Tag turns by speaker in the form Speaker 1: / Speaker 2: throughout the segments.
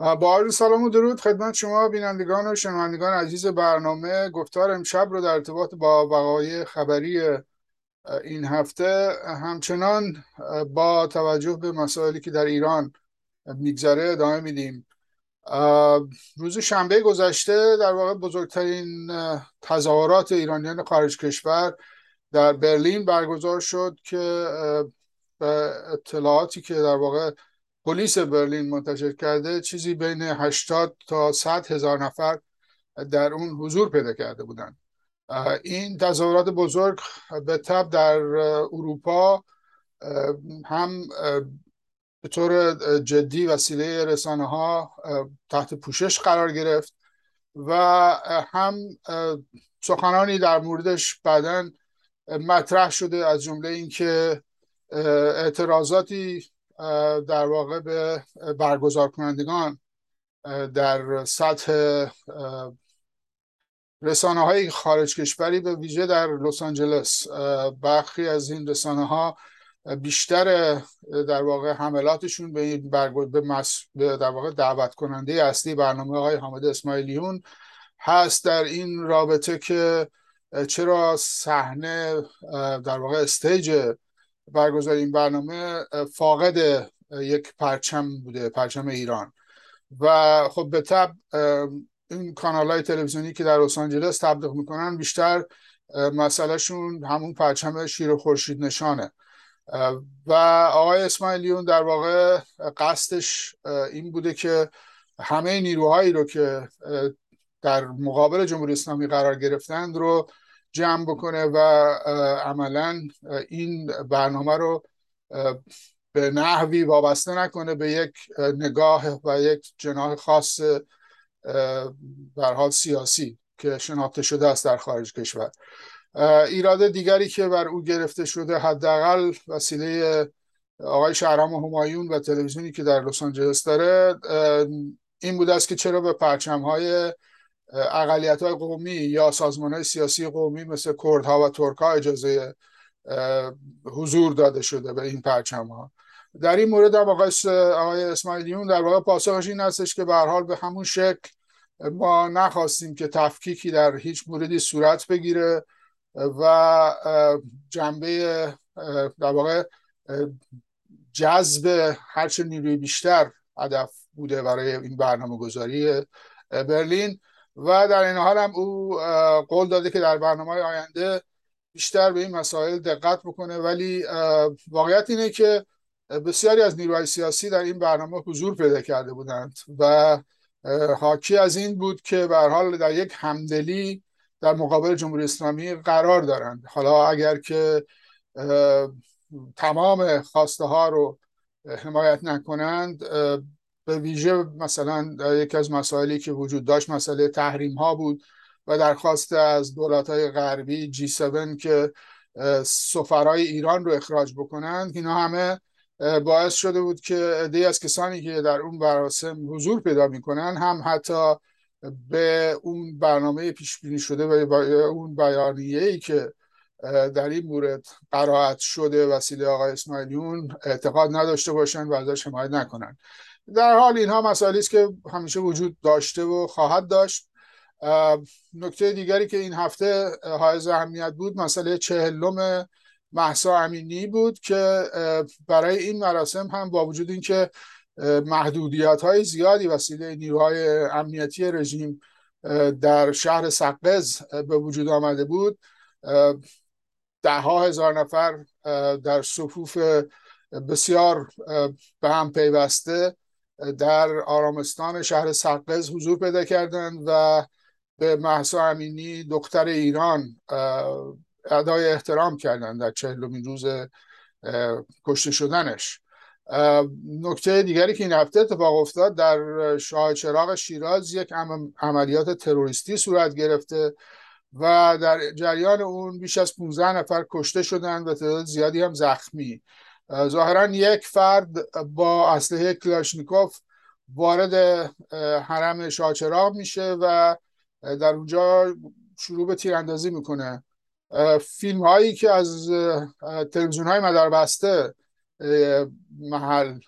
Speaker 1: با عرض سلام و درود خدمت شما بینندگان و شنوندگان عزیز برنامه. گفتار امشب رو در ارتباط با وقایع خبری این هفته همچنان با توجه به مسائلی که در ایران میگذره ادامه میدیم. روز شنبه گذشته در واقع بزرگترین تظاهرات ایرانیان خارج کشور در برلین برگزار شد که به اطلاعاتی که در واقع پلیس برلین منتشر کرده چیزی بین 80 تا 100 هزار نفر در اون حضور پیدا کرده بودند این تظاهرات بزرگ به تب در اروپا هم به طور جدی وسیله رسانه ها تحت پوشش قرار گرفت و هم سخنانی در موردش بعدا مطرح شده از جمله اینکه اعتراضاتی در واقع به برگزار کنندگان در سطح رسانه های خارج کشوری به ویژه در لس آنجلس. برخی از این رسانه ها بیشتر در واقع حملاتشون به این به, مس... به در واقع دعوت کننده اصلی برنامه های حامد اسماعیلیون هست در این رابطه که چرا صحنه در واقع استیج برگزاری این برنامه فاقد یک پرچم بوده پرچم ایران. و خب به تب این کانال های تلویزیونی که در لس آنجلس تبلیغ می‌کنن بیشتر مسئلهشون همون پرچم شیر و خورشید نشانه. و آقای اسماعیلیون در واقع قصدش این بوده که همه نیروهایی رو که در مقابل جمهوری اسلامی قرار گرفتند رو جمع بکنه و عملا این برنامه رو به نحوی وابسته نکنه به یک نگاه و یک جناح خاص در حال سیاسی که شناخته شده است در خارج کشور. ایراد دیگری که بر او گرفته شده حداقل وسیله آقای شهرام همایون و تلویزیونی که در لس آنجلس داره این بوده است که چرا به پرچم های اقلیت های قومی یا سازمان های سیاسی قومی مثل کردها و ترک ها اجازه حضور داده شده به این پرچم ها در این مورد هم آقای, آقای اسماعیلیون در واقع پاسخش این هستش که به حال به همون شکل ما نخواستیم که تفکیکی در هیچ موردی صورت بگیره و جنبه در واقع جذب هرچه نیروی بیشتر هدف بوده برای این برنامه گذاری برلین. و در این حال هم او قول داده که در برنامه آینده بیشتر به این مسائل دقت بکنه. ولی واقعیت اینه که بسیاری از نیروهای سیاسی در این برنامه حضور پیدا کرده بودند و حاکی از این بود که به حال در یک همدلی در مقابل جمهوری اسلامی قرار دارند. حالا اگر که تمام خواسته ها رو حمایت نکنند به ویژه مثلا یکی از مسائلی که وجود داشت مسئله تحریم ها بود و درخواست از دولت های غربی جی 7 که سفرهای ایران رو اخراج بکنند اینا همه باعث شده بود که عده از کسانی که در اون مراسم حضور پیدا می‌کنن هم حتی به اون برنامه پیش بینی شده و اون بیانیه ای که در این مورد قرائت شده وسیله آقای اسماعیلیون اعتقاد نداشته باشن و ازش حمایت نکنن. در حال اینها مسائلی است که همیشه وجود داشته و خواهد داشت. نکته دیگری که این هفته حائز اهمیت بود مسئله چهلم محسا امینی بود که برای این مراسم هم با وجود اینکه محدودیت های زیادی وسیله نیروهای امنیتی رژیم در شهر سقز به وجود آمده بود ده هزار نفر در صفوف بسیار به هم پیوسته در آرامستان شهر سقز حضور پیدا کردند و به محسا امینی دختر ایران ادای احترام کردند در چهلمین روز کشته شدنش. نکته دیگری که این هفته اتفاق افتاد در شاه چراغ شیراز یک عملیات تروریستی صورت گرفته و در جریان اون بیش از 15 نفر کشته شدند و تعداد زیادی هم زخمی. ظاهرا یک فرد با اسلحه کلاشنیکوف وارد حرم شاچراغ میشه و در اونجا شروع به تیراندازی می‌کنه. فیلم هایی که از تلویزیون های مدار بسته محل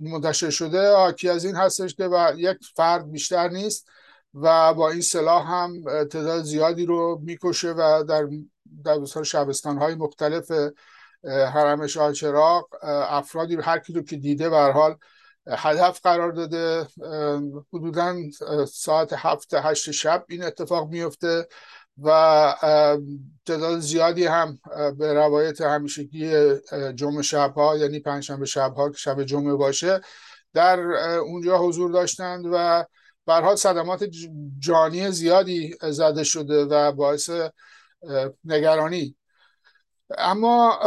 Speaker 1: منتشر شده حاکی از این هستش که یک فرد بیشتر نیست و با این سلاح هم تعداد زیادی رو می‌کشه و در در شبستان های مختلف حرم شاه چراغ افرادی هر کی رو که دیده به حال هدف قرار داده حدودا ساعت هفت هشت شب این اتفاق میفته و تعداد زیادی هم به روایت همیشگی جمعه شبها یعنی پنجشنبه شبها که شب جمعه باشه در اونجا حضور داشتند و برها صدمات جانی زیادی زده شده و باعث نگرانی اما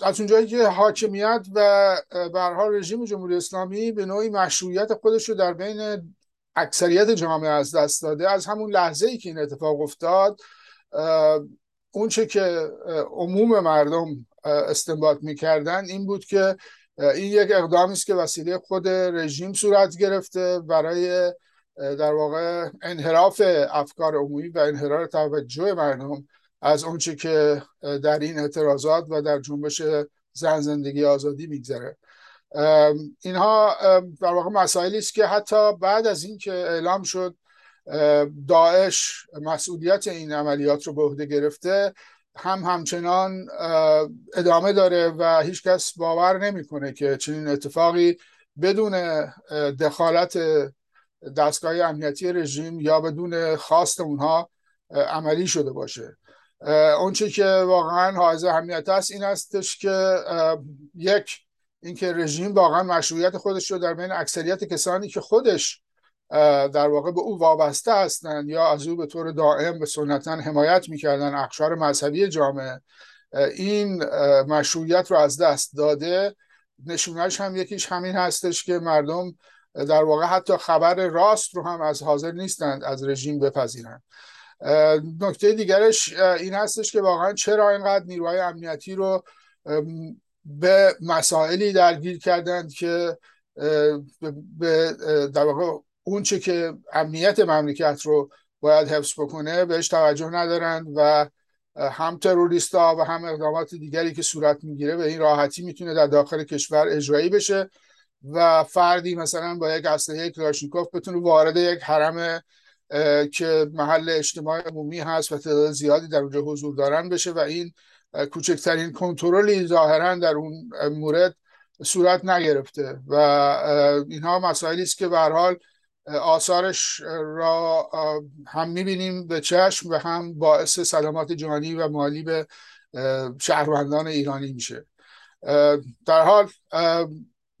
Speaker 1: از اونجایی که حاکمیت و برها رژیم جمهوری اسلامی به نوعی مشروعیت خودش رو در بین اکثریت جامعه از دست داده از همون لحظه ای که این اتفاق افتاد اون چه که عموم مردم استنباط می‌کردن این بود که این یک اقدامی است که وسیله خود رژیم صورت گرفته برای در واقع انحراف افکار عمومی و انحراف توجه مردم از اونچه که در این اعتراضات و در جنبش زن زندگی آزادی میگذره. اینها در واقع مسائلی است که حتی بعد از اینکه اعلام شد داعش مسئولیت این عملیات رو به عهده گرفته هم همچنان ادامه داره و هیچکس باور نمی‌کنه که چنین اتفاقی بدون دخالت دستگاه امنیتی رژیم یا بدون خواست اونها عملی شده باشه. اونچه که واقعا حائز اهمیت است این هستش که یک اینکه رژیم واقعا مشروعیت خودش رو در بین اکثریت کسانی که خودش در واقع به او وابسته هستند یا از او به طور دائم به سنتا حمایت می‌کردن اخشار مذهبی جامعه این مشروعیت رو از دست داده. نشونش هم یکیش همین هستش که مردم در واقع حتی خبر راست رو هم از حاضر نیستند از رژیم بپذیرند. نکته دیگرش این هستش که واقعا چرا اینقدر نیروهای امنیتی رو به مسائلی درگیر کردند که به در واقع اون چه که امنیت مملکت رو باید حفظ بکنه بهش توجه ندارند و هم تروریستا و هم اقدامات دیگری که صورت می‌گیره به این راحتی می‌تونه در داخل کشور اجرایی بشه و فردی مثلا با یک اسلحه کلاشینکوف بتونه وارد یک حرم که محل اجتماع عمومی هست و تعداد زیادی در اونجا حضور دارن بشه و این کوچکترین کنترلی ظاهرا در اون مورد صورت نگرفته و اینها مسائلی است که به حال آثارش را هم می‌بینیم به چشم و هم باعث سلامات جانی و مالی به شهروندان ایرانی میشه. در حال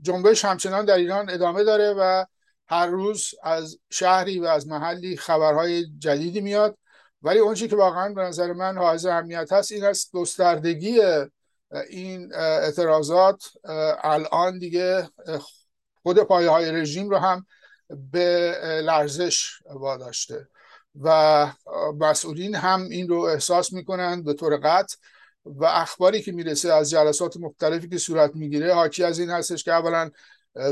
Speaker 1: جنبش همچنان در ایران ادامه داره و هر روز از شهری و از محلی خبرهای جدیدی میاد. ولی اونچه که واقعا به نظر من حائز اهمیت هست این است گستردگی این اعتراضات الان دیگه خود پایه های رژیم رو هم به لرزش واداشته و مسئولین هم این رو احساس می‌کنند به طور قطع و اخباری که می‌رسه از جلسات مختلفی که صورت می‌گیره حاکی از این هستش که اولا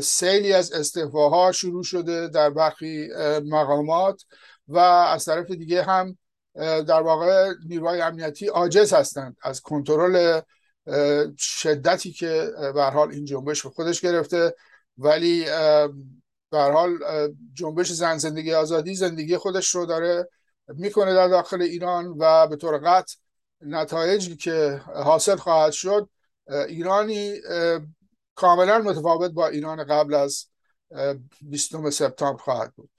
Speaker 1: سیلی از استعفاها شروع شده در برخی مقامات و از طرف دیگه هم در واقع نیروهای امنیتی عاجز هستند از کنترل شدتی که به حال این جنبش به خودش گرفته. ولی به حال جنبش زن زندگی آزادی زندگی خودش رو داره می‌کنه در داخل ایران و به طور قطع نتایجی که حاصل خواهد شد ایرانی کاملا متفاوت با ایران قبل از 29 سپتامبر خواهد بود.